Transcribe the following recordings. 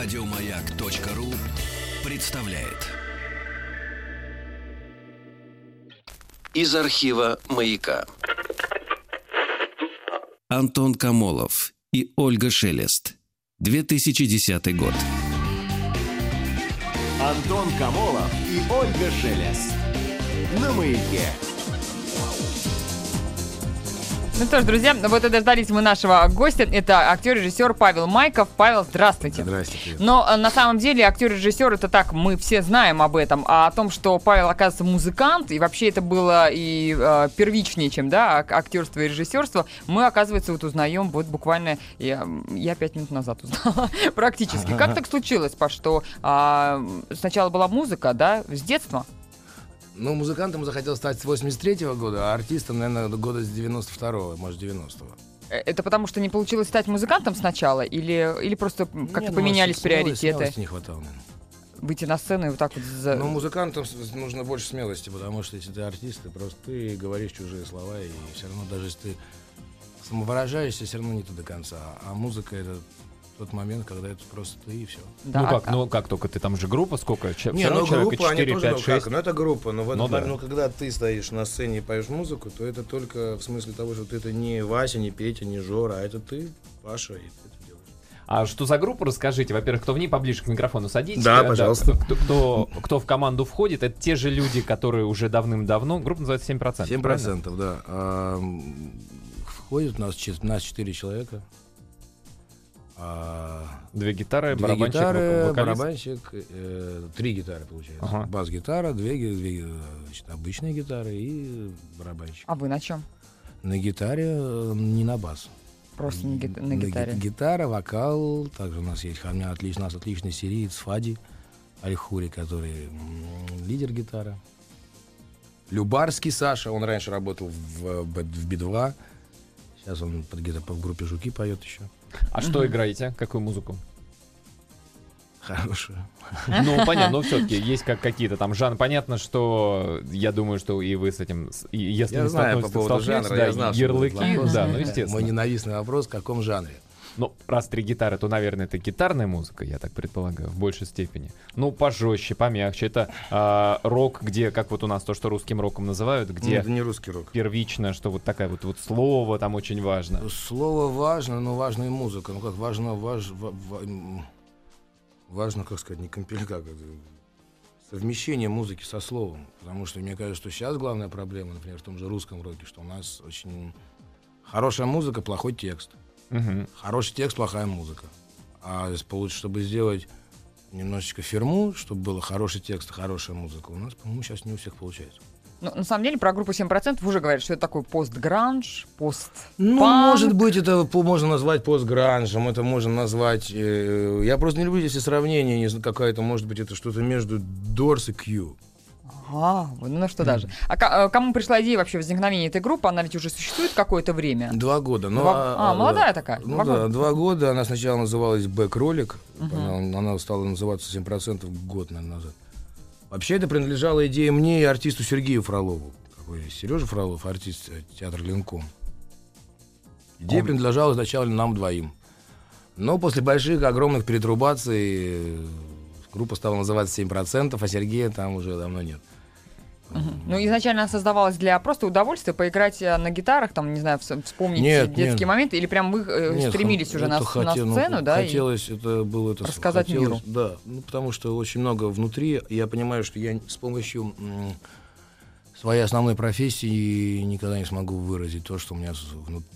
Радиомаяк.ру представляет. Из архива «Маяка». Антон Камолов и Ольга Шелест. 2010 год. Антон Камолов и Ольга Шелест. На маяке. Ну что ж, друзья, вот и дождались мы нашего гостя. Это актер-режиссер Павел Майков. Павел, здравствуйте. Здрасте. Но э, на самом деле актер-режиссер это так, мы все знаем об этом. А о том, что Павел оказывается музыкант, и вообще это было и э, первичнее, чем да, ак- актерство и режиссерство, мы, оказывается, вот узнаем вот буквально, я, я пять минут назад узнала, практически. Как так случилось, Паш, что а, сначала была музыка, да, с детства? Ну, музыкантом захотел стать с 83 года, а артистом, наверное, года с 92-го, может, 90-го. Э, Это потому, что не получилось стать музыкантом сначала? Или, или просто как-то Нет, поменялись смелости- приоритеты? смелости не хватало, наверное. Выйти на сцену и вот так вот за... Но музыкантам нужно больше смелости, потому что если ты артист, ты просто ты говоришь чужие слова, и все равно даже если ты самовыражаешься, все равно не ты до конца. А музыка — это тот момент, когда это просто ты и все. Да, ну а- как, ну как только ты там же группа, сколько? Че- Не, ну группа, они 4, тоже, 5, ну 6. как, ну это группа, но в этот Ну момент, да. ну когда ты стоишь на сцене и поешь музыку, то это только в смысле того, что ты это не Вася, не Петя, не Жора, а это ты, Паша, и ты это делаешь. А что за группу, расскажите. Во-первых, кто в ней поближе к микрофону садитесь. Да, Э, пожалуйста. Кто, кто, кто в команду входит, это те же люди, которые уже давным-давно. Группа называется 7%. 7 правильно? процентов, да. А, входит у нас, че- нас 4 человека. А, Две гитары, Две барабанщик, гитары, вокалист. барабанщик, э, три гитары получается. Ага. Бас-гитара, две, две э, значит, обычные гитары и барабанщик. А вы на чем? На гитаре, э, не на бас. Просто на, гит- на ги- гитаре. гитара, вокал. Также у нас есть у меня отличный, у нас отличный сириец Фади Альхури, который м, лидер гитара. Любарский Саша, он раньше работал в, Б- в Би-2. Сейчас он под, где-то по- в группе Жуки поет еще. А что играете? Какую музыку? Хорошую. Ну, понятно, но все-таки есть как какие-то там жанры. Понятно, что я думаю, что и вы с этим, и если Я не знаю по поводу жанра, да, я знал, ярлыки, да, ну, Мой естественно. ненавистный вопрос, в каком жанре? Ну, раз три гитары, то, наверное, это гитарная музыка, я так предполагаю, в большей степени. Ну, пожестче, помягче. Это а, рок, где, как вот у нас то, что русским роком называют, Ну, где это не русский рок. первично, что вот такая вот, вот слово там очень важно. Слово важно, но важна и музыка. Ну как важно, важ, ва- ва- важно, как сказать, не компиль, как совмещение музыки со словом. Потому что мне кажется, что сейчас главная проблема, например, в том же русском роке, что у нас очень хорошая музыка, плохой текст. Мгм. Хороший текст, плохая музыка. А если получ- чтобы сделать немножечко фирму, чтобы было хороший текст и хорошая музыка, у нас, по-моему, сейчас не у всех получается. Ну, на самом деле, про группу 7% уже говорят, что это такой пост-гранж, пост Ну, может быть, это можно назвать постгранжем, это можно назвать... э, я просто не люблю эти сравнения, не знаю, какая-то, может быть, это что-то между Doors и Q. Ага, ну на что даже. А э, кому пришла идея вообще возникновения этой группы? Она ведь уже существует какое-то время. Два года. Ну, Два- а, молодая такая, Ну два да, года. два года. Она сначала называлась Бэк-ролик. Она, она стала называться 7% год, наверное, назад. Вообще это принадлежала идея мне и артисту Сергею Фролову. Какой Сережа Фролов, артист э, театра Ленком. Идея принадлежала изначально нам двоим. Но после больших, огромных перетрубаций э, группа стала называться 7%, а Сергея там уже давно нет. Ну, изначально она создавалась для просто удовольствия, поиграть э, на гитарах, там, не знаю, вс- вспомнить Нет, детские нет. моменты, или прям вы э, Нет, стремились уже на, хотел- на ну, сцену, да? и- Хотелось, это было это рассказать хотелось- миру. Да, ну, потому что очень много внутри. Я понимаю, что я с помощью своей основной профессии никогда не смогу выразить то, что у меня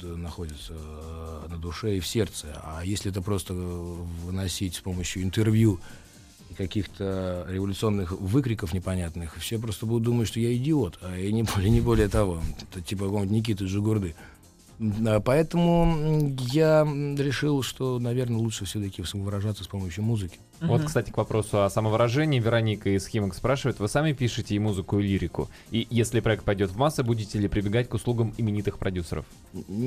находится э, на душе и в сердце. А если это просто выносить с помощью интервью и каких-то революционных выкриков непонятных, все просто будут думать, что я идиот, а я не более, не более того. Это типа какого-нибудь Никиты Жигурды. Да, Поэтому я решил, что, наверное, лучше все-таки самовыражаться с помощью музыки. Вот, кстати, к вопросу о самовыражении. Вероника из Химок спрашивает, вы сами пишете и музыку, и лирику? И если проект пойдет в массы, будете ли прибегать к услугам именитых продюсеров?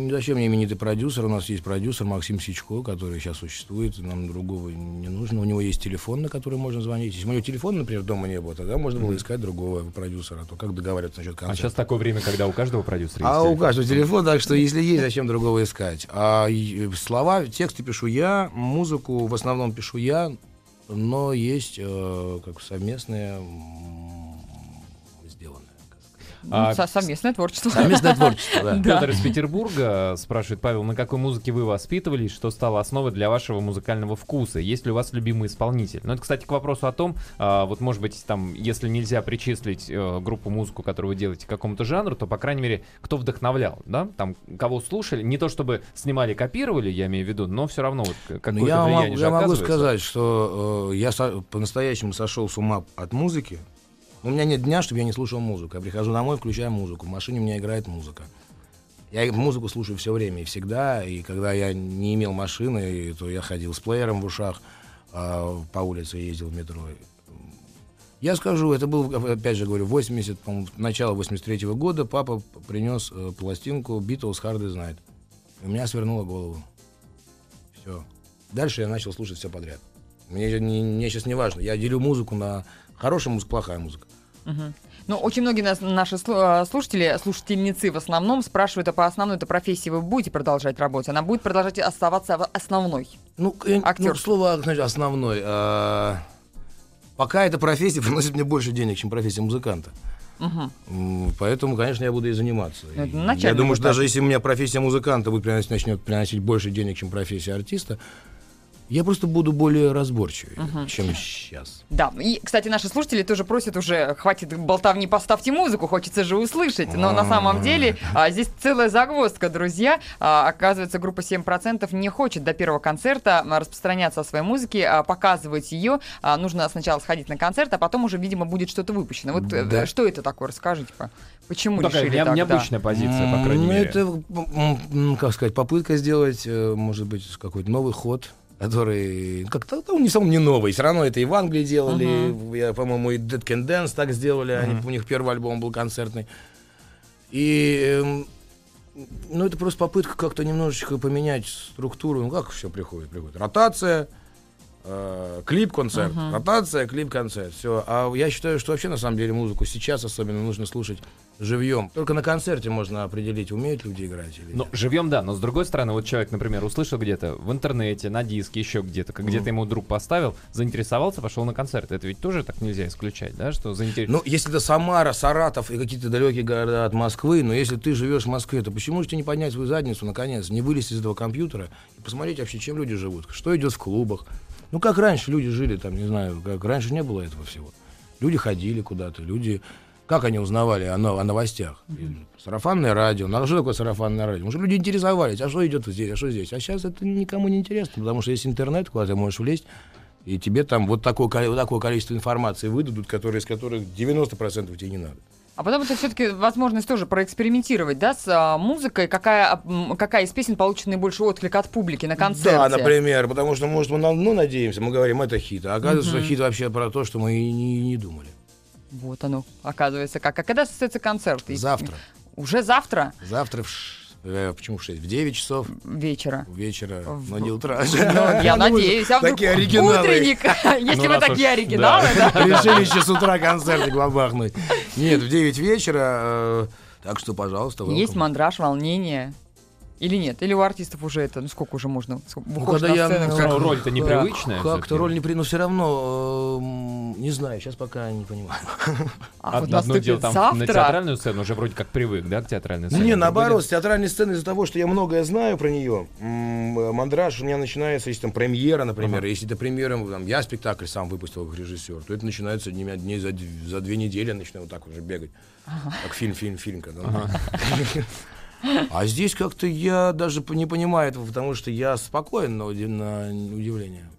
Зачем мне именитый продюсер? У нас есть продюсер Максим Сичко, который сейчас существует. Нам другого не нужно. У него есть телефон, на который можно звонить. Если у него телефона, например, дома не было, тогда можно было искать другого продюсера. А то как договариваться насчет А концерта? сейчас такое время, когда у каждого продюсера А есть у телефон. каждого телефон, так что если есть, зачем другого искать? А и- слова, тексты пишу я, музыку в основном пишу я, но есть э, как совместные А, со- совместное творчество. Совместное творчество, да. Петр из Петербурга спрашивает, Павел, на какой музыке вы воспитывались, что стало основой для вашего музыкального вкуса? Есть ли у вас любимый исполнитель? Ну, это, кстати, к вопросу о том, а, вот, может быть, там, если нельзя причислить э, группу музыку, которую вы делаете, к какому-то жанру, то, по крайней мере, кто вдохновлял, да? Там, кого слушали, не то чтобы снимали, копировали, я имею в виду, но все равно вот к- Ну, какое-то я влияние могу, же я могу сказать, что э, я по-настоящему сошел с ума от музыки. У меня нет дня, чтобы я не слушал музыку. Я прихожу домой, включаю музыку. В машине у меня играет музыка. Я музыку слушаю все время и всегда. И когда я не имел машины, то я ходил с плеером в ушах, а, по улице ездил в метро. Я скажу, это был, опять же говорю, 80, по-моему, начало 83 года. Папа принес э, пластинку Beatles Hard as Night. У меня свернуло голову. Все. Дальше я начал слушать все подряд. Мне, не- мне сейчас не важно. Я делю музыку на хорошая музыка, плохая музыка. Ну, очень многие нас, наши э, слушатели, слушательницы в основном спрашивают, а по основной этой профессии вы будете продолжать работать? Она будет продолжать оставаться основной? Ну, э, ну, Актер. слово значит, основной. а, пока эта профессия приносит мне больше денег, чем профессия музыканта. М, Поэтому, конечно, я буду ей заниматься. Ну, И я думаю, что даже если у меня профессия музыканта будет приносить, начнет приносить больше денег, чем профессия артиста, я просто буду более разборчивый, чем сейчас. Да, и, кстати, наши слушатели тоже просят уже, хватит болтовни, поставьте музыку, хочется же услышать. Но на самом деле а, здесь целая загвоздка, друзья. А, оказывается, группа 7% не хочет до первого концерта а, распространяться о своей музыке, а, показывать ее. А, нужно сначала сходить на концерт, а потом уже, видимо, будет что-то выпущено. Вот э, Да. что это такое, расскажите. по- Почему Ну, такая решили не- так? да? необычная позиция, по крайней Ну, мере. это, как сказать, попытка сделать, э, может быть, какой-то новый ход, который как-то ну, не сам не новый. Все равно это и в Англии делали, я, по-моему, и Dead Can Dance так сделали. Они, у них первый альбом был концертный. И эм, ну, это просто попытка как-то немножечко поменять структуру. Ну, как все приходит? Приходит ротация, э, клип-концерт, ротация, клип-концерт. Все. А я считаю, что вообще на самом деле музыку сейчас особенно нужно слушать живьем. Только на концерте можно определить, умеют люди играть или Ну, нет. живьем, да, но с другой стороны, вот человек, например, услышал где-то в интернете, на диске, еще где-то, как где-то ему друг поставил, заинтересовался, пошел на концерт. Это ведь тоже так нельзя исключать, да, что заинтерес... Ну, если это Самара, Саратов и какие-то далекие города от Москвы, но если ты живешь в Москве, то почему же тебе не поднять свою задницу, наконец, не вылезти из этого компьютера и посмотреть вообще, чем люди живут, что идет в клубах. Ну, как раньше люди жили, там, не знаю, как раньше не было этого всего. Люди ходили куда-то, люди... Как они узнавали о, о новостях? И Сарафанное радио. Ну, а что такое сарафанное радио? Уже люди интересовались, а что идет здесь, а что здесь? А сейчас это никому не интересно, потому что есть интернет, куда ты можешь влезть, и тебе там вот такое, вот такое количество информации выдадут, которые, из которых 90% тебе не надо. А потом это все-таки возможность тоже проэкспериментировать, да, с а, музыкой, какая, какая из песен получит наибольший отклик от публики на концерте. Да, например, потому что, может, мы на- ну, надеемся, мы говорим, это хит, а оказывается, что хит вообще про то, что мы и не, не думали. Вот оно, оказывается, как. А когда состоится концерт? И- Завтра. Уже завтра Завтра в, почему в 6? В 9 часов вечера. вечера, В- но не утра. Ну, я надеюсь. А Такие оригиналы. утренник, если Ну, вы такие оригиналы, да. Решили еще с утра концертик бабахнуть. Нет, в 9 вечера, э, так что, пожалуйста, Есть мандраж, волнение. Или нет? Или у артистов уже это, ну сколько уже можно? Выходишь когда на я, сцену, ну, как- Ну, роль-то непривычная. Как-то всё-таки. роль не при... Но все равно, э, не знаю, сейчас пока не понимаю. А вот Одно дело там на завтра. театральную сцену, уже вроде как привык, да, к театральной сцене. Не, Другое наоборот, с театральной сцены из-за того, что я многое знаю про нее. э, Мандраж у меня начинается, если там премьера, например, если это премьера, там, я спектакль сам выпустил как режиссер, то это начинается дня, дней за, за две недели, я начинаю вот так уже бегать. Как фильм, фильм, фильм. Когда, А здесь как-то я даже не понимаю этого, потому что я спокоен на, на удивление.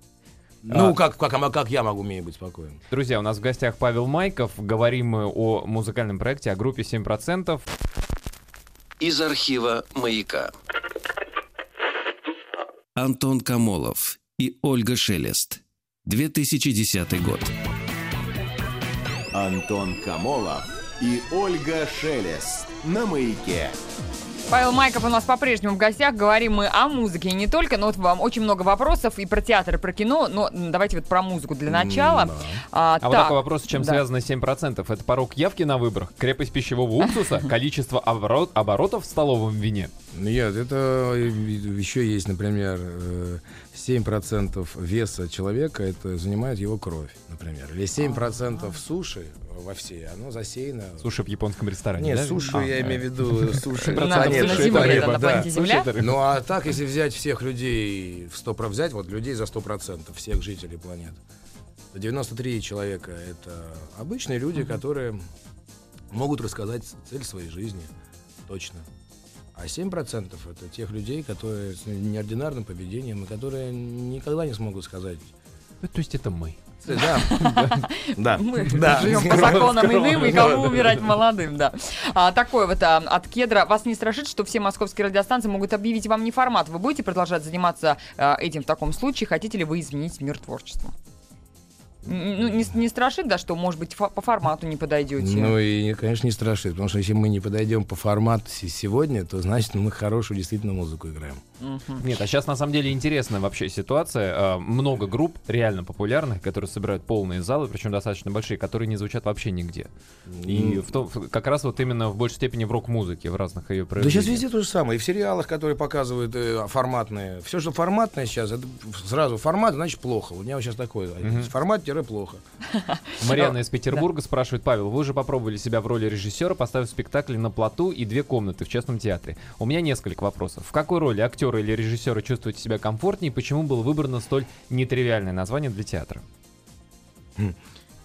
Ну, А. как, как, а как я могу умею быть спокоен? Друзья, у нас в гостях Павел Майков. Говорим мы о музыкальном проекте, о группе 7%. Из архива «Маяка». Антон Камолов и Ольга Шелест. 2010 год. Антон Камолов и Ольга Шелест на маяке. Павел Майков у нас по-прежнему в гостях. Говорим мы о музыке и не только. Но вот вам очень много вопросов и про театр, и про кино. Но давайте вот про музыку для начала. А, А вот так, такой вопрос, с чем да. связано 7%? Это порог явки на выборах, крепость пищевого уксуса, количество оборот- оборотов в столовом вине. Нет, это э, еще есть, например, э, 7% веса человека это занимает его кровь, например. Или 7% суши во всей, оно засеяно. Суши в японском ресторане, Нет, да? сушу А, я э, имею в виду суши. Да, да. Суши. Ну а так, если взять всех людей в 100%, взять вот людей за 100%, всех жителей планеты, то 93 человека — это обычные люди, которые могут рассказать цель своей жизни точно. А 7% — это тех людей, которые с неординарным поведением, и которые никогда не смогут сказать Ну, То есть это мы. Да, да, Мы да. живем по законам иным, и кому умирать молодым, да. А, такой вот а, от кедра. Вас не страшит, что все московские радиостанции могут объявить вам не формат? Вы будете продолжать заниматься а, этим в таком случае? Хотите ли вы изменить мир творчества? Ну, не, не страшит, да, что, может быть, фо- по формату не подойдете? Ну и, конечно, не страшит, потому что если мы не подойдем по формату се- сегодня, то значит мы хорошую действительно музыку играем. Мгм. Нет, а сейчас на самом деле интересная вообще ситуация. А, Много групп реально популярных, которые собирают полные залы, причем достаточно большие, которые не звучат вообще нигде. И в том, как раз вот именно в большей степени в рок-музыке, в разных ее Да проявлениях. сейчас везде то же самое. И в сериалах, которые показывают э, форматные. Все, что форматное сейчас, это сразу формат, значит плохо. У меня вот сейчас такое. Формат-плохо. Марьяна из Петербурга спрашивает, Павел, вы же попробовали себя в роли режиссера, поставив спектакль на плоту и две комнаты в частном театре. У меня несколько вопросов. В какой роли актера или режиссера чувствуете себя комфортнее и почему было выбрано столь нетривиальное название для театра?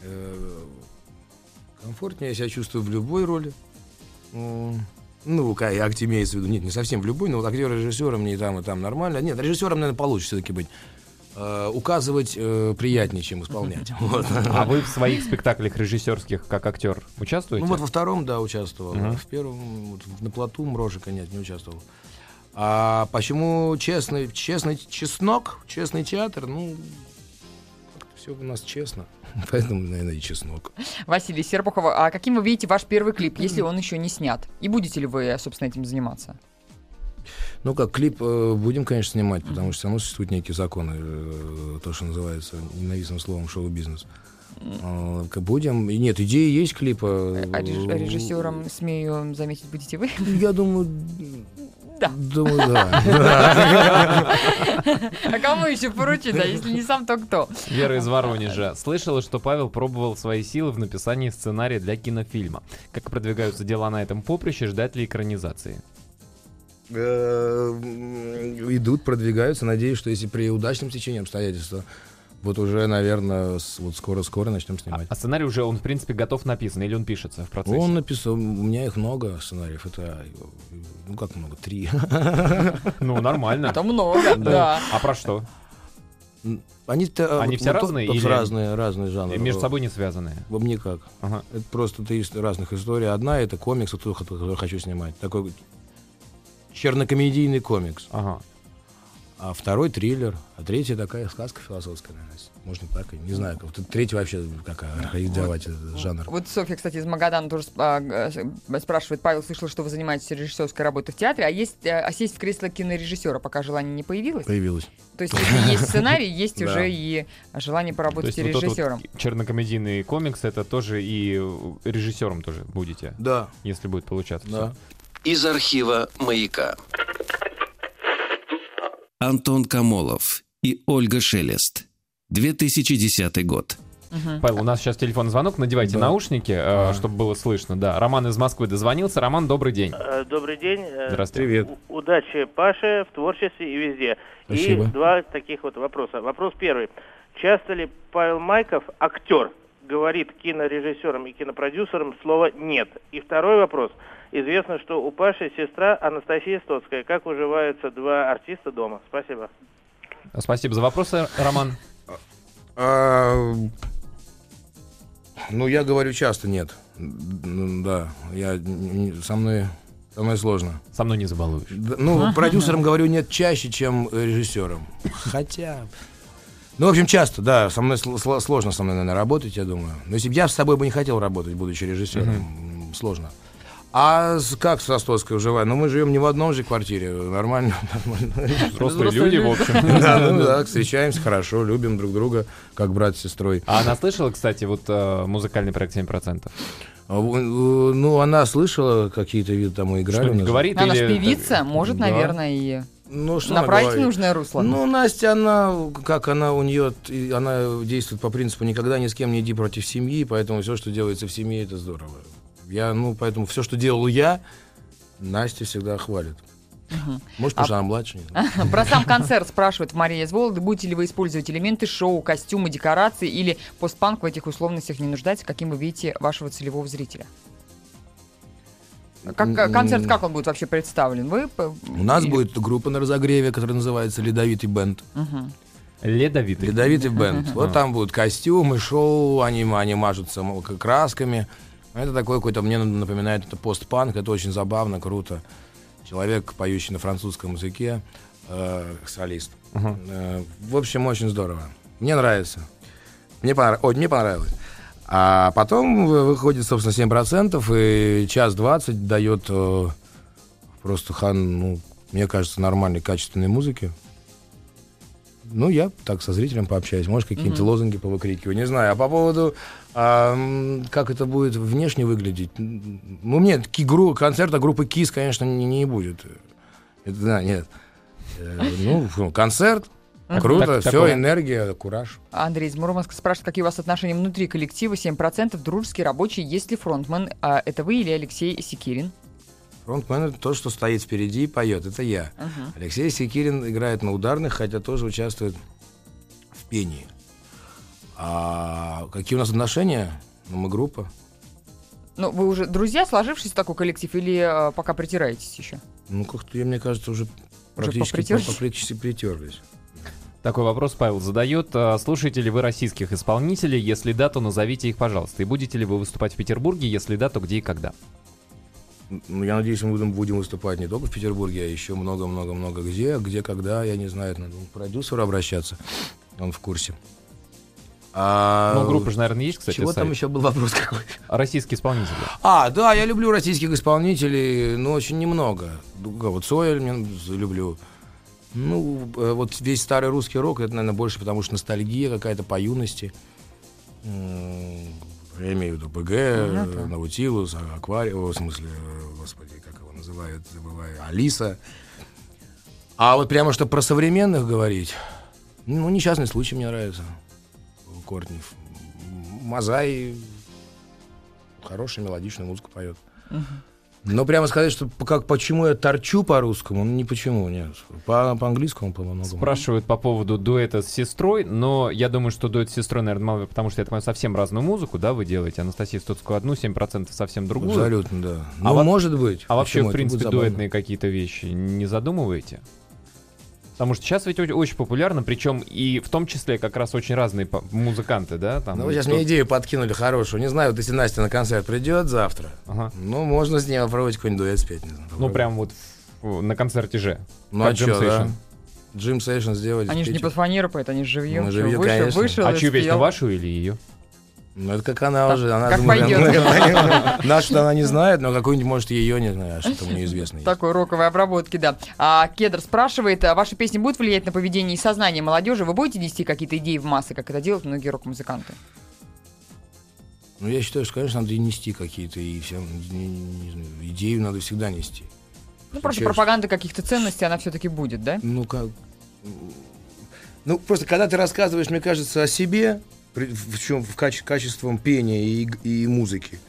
Э, Комфортнее я себя чувствую в любой роли. Ну, как акт имеется в виду. Нет, не совсем в любой, но вот актер режиссером мне и там, и там нормально. Нет, режиссером, наверное, получше все-таки быть. Э, Указывать э, приятнее, чем исполнять. Вот. А вы в своих спектаклях режиссерских как актер участвуете? Ну вот во втором, да, участвовал. А В первом, вот, на плоту Мрожика нет, не участвовал. А почему честный, честный чеснок, честный театр? Ну, все у нас честно. Поэтому, наверное, и чеснок. Василий Серпухов, а каким вы видите ваш первый клип, если он еще не снят? И будете ли вы, собственно, этим заниматься? Ну, как клип э, будем, конечно, снимать, потому что все равно существуют некие законы, э, то, что называется ненавистным словом шоу-бизнес. Э, будем. И нет, идеи есть клипа. А реж- режиссером, смею заметить, будете вы? Я думаю, Да. думаю, да. А кому еще поручить, да, если не сам, то кто? Вера из Воронежа. Слышала, что Павел пробовал свои силы в написании сценария для кинофильма. Как продвигаются дела на этом поприще, ждать ли экранизации? Э, идут, продвигаются. Надеюсь, что если при удачном течении обстоятельств, то вот уже, наверное, с- вот скоро-скоро начнем А, снимать. а сценарий уже, он, в принципе, готов написан, или он пишется в процессе? Он написал, у меня их много сценариев, это, ну как много, три. Ну, нормально. Это много, да. А про что? Они, Они все разные или- разные, разные жанры. Между собой не связанные. Вот никак. Ага. Это просто три разных историй. Одна это комикс, который хочу снимать. Такой чернокомедийный комикс. Ага. А второй триллер, а третья такая сказка философская, наверное. Можно так, и не знаю. как. Вот третий вообще как организовать этот жанр. Вот Софья, кстати, из Магадана тоже а, спрашивает. Павел, слышал, что вы занимаетесь режиссерской работой в театре, а есть э, а сесть в кресло кинорежиссера, пока желание не появилось? Появилась. То есть, если есть сценарий, есть уже и желание поработать вот режиссером. вот чернокомедийный комикс, это тоже и режиссером тоже будете, Да, если будет получаться. да. Из архива «Маяка». Антон Камолов и Ольга Шелест. 2010 год. Мгм. Павел, у нас сейчас телефонный звонок, надевайте Да. наушники, э, чтобы было слышно. Да, Роман из Москвы дозвонился. Роман, добрый день. Э, Добрый день. Э, Здравствуйте. Привет. у- Удачи Паше в творчестве и везде. Спасибо. И два таких вот вопроса. Вопрос первый. Часто ли Павел Майков, актер, говорит кинорежиссерам и кинопродюсерам слово «нет»? И второй вопрос. Известно, что у Паши сестра Анастасия Стоцкая. Как уживаются два артиста дома? Спасибо. Спасибо за вопросы, Роман. А, ну, я говорю часто нет. Да, я со мной, со мной сложно. Со мной не забалуешь. Да, Ну, продюсерам говорю нет чаще, чем режиссерам. Хотя, Ну, в общем, часто, да, со мной сл- сл- сложно со мной, наверное, работать, я думаю. Но если бы я с собой бы не хотел работать, будучи режиссером, сложно. А как с Ростовской уживаем? Ну, мы живем не в одном же квартире, нормально. нормально. Взрослые люди, в общем. Да, ну да, встречаемся хорошо, любим друг друга, как брат с сестрой. А она слышала, кстати, вот э, музыкальный проект 7%? А, Ну, она слышала какие-то виды, там мы играли. Что-нибудь нас. говорит? Она же или- певица, может, наверное, и Ну, что она направить в говорит? нужное русло. Ну, Настя, она, как она у нее, она действует по принципу никогда ни с кем не иди против семьи, поэтому все, что делается в семье, это здорово. Я, ну, поэтому все, что делал я, Настя всегда хвалит. Может, потому что она младше. не знаю. Про сам концерт спрашивает Мария из Вологды. Будете ли вы использовать элементы шоу, костюмы, декорации или постпанк в этих условностях не нуждается? Каким вы видите вашего целевого зрителя? Как, концерт как он будет вообще представлен? Вы У нас или- будет группа на разогреве, которая называется «Ледовитый бенд». Мгм. Ледовитый. Ледовитый бенд. Вот там будут костюмы, шоу, они, они мажутся красками. Это такой какой-то, мне напоминает, это постпанк, это очень забавно, круто. Человек, поющий на французском языке, э, солист. Э, в общем, очень здорово. Мне нравится. Мне, понрав- Ой, мне понравилось. А потом вы- выходит, собственно, 7%, и час 20 дает э, просто хан, ну, мне кажется, нормальной, качественной музыки. Ну, я так со зрителем пообщаюсь, может, какие-нибудь лозунги повыкрикиваю, не знаю. А по поводу, а, как это будет внешне выглядеть, ну, нет, ки- концерта группы КИС, конечно, не, не будет. Это, да, нет. Э, Ну, концерт, круто, Так- все, такое. энергия, кураж. Андрей из Мурманска спрашивает, какие у вас отношения внутри коллектива? 7% дружеский, рабочий. Есть ли фронтмен? А это вы или Алексей Секирин? Фронтмен это то, что стоит впереди и поет, это я. Алексей Секирин играет на ударных, хотя тоже участвует в пении. А какие у нас отношения? Ну, мы группа. Ну, вы уже друзья, сложившись такой коллектив, или э, пока притираетесь еще? Ну, как-то, я, мне кажется, уже практически, попритерлись? по- практически притерлись. Такой вопрос Павел задает. А, Слушаете ли вы российских исполнителей? Если да, то назовите их, пожалуйста. И будете ли вы выступать в Петербурге? Если да, то где и когда? Ну, я надеюсь, мы будем, будем выступать не только в Петербурге, а еще много-много-много где. Где, когда, я не знаю, надо к продюсеру обращаться. Он в курсе. А, Ну, группа же, наверное, есть, кстати, Чего там сайт. еще был вопрос какой? Российские исполнители. А, да, я люблю российских исполнителей, но очень немного. Вот Соя я люблю. Ну, э, вот весь старый русский рок, это, наверное, больше потому что ностальгия какая-то по юности. Я имею в виду БГ, э, Наутилус, Аквариум, в смысле, э, господи, как его называют, забываю, Алиса. А вот прямо что про современных говорить, ну, несчастный случай мне нравится. Кортнев. Мазай хорошую мелодичную музыку поет. Но прямо сказать, что как, почему я торчу по-русскому, ну, не почему, нет. По- По-английскому по-многому. Спрашивают по поводу дуэта с сестрой, но я думаю, что дуэт с сестрой, наверное, мало, потому что, я понимаю, совсем разную музыку, да, вы делаете. Анастасия Стоцкую одну, 7% совсем другую. Абсолютно, да. Ну, во- может быть. А вообще, Почему? в Это принципе, дуэтные какие-то вещи не задумываете? Потому что сейчас ведь очень популярно, причем и в том числе как раз очень разные музыканты, да? Там, Ну, вы сейчас кто- мне идею подкинули хорошую. Не знаю, вот если Настя на концерт придет завтра, Ага. ну, можно с ней попробовать какой-нибудь дуэт спеть. Не знаю, Ну, прям вот на концерте же. Ну, а чё, да? Джим Сейшн сделать. Они же не под фанеру поют, они же живьем. Мы Чё, живьем, вышел, конечно. вышел А чью песню, вашу или ее? Ну, это как она уже. Она, как пойдёт. Нашу-то она не знает, но какую-нибудь, может, ее не знаю, а что-то мне известно. есть. Такой роковой обработки, да. А Кедр спрашивает, а ваши песни будут влиять на поведение и сознание молодежи? Вы будете нести какие-то идеи в массы, как это делают многие рок-музыканты? Ну, я считаю, что, конечно, надо и нести какие-то, и всем, не- не знаю, идею надо всегда нести. Ну, просто пропаганда каких-то ценностей, она все-таки будет, да? Ну, как... Ну, просто когда ты рассказываешь, мне кажется, о себе, в чем в каче- качеством пения и, и музыки,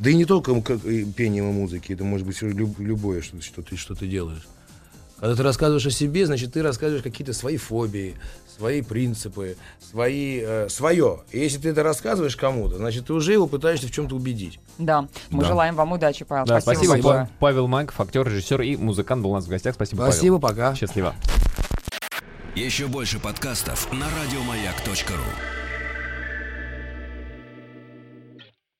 да и не только как и пением и музыки, это может быть люб- любое, что, что, ты, что ты делаешь. Когда ты рассказываешь о себе, значит, ты рассказываешь какие-то свои фобии, свои принципы, свои, э, свое. И если ты это рассказываешь кому-то, значит, ты уже его пытаешься в чем-то убедить. Да. Мы Да. желаем вам удачи, Павел. Да, спасибо, спасибо. большое. Па- Павел Майков, актер, режиссер и музыкант был у нас в гостях. Спасибо, Спасибо, пока. Павел. Счастливо. Еще больше подкастов на радиомаяк.ру.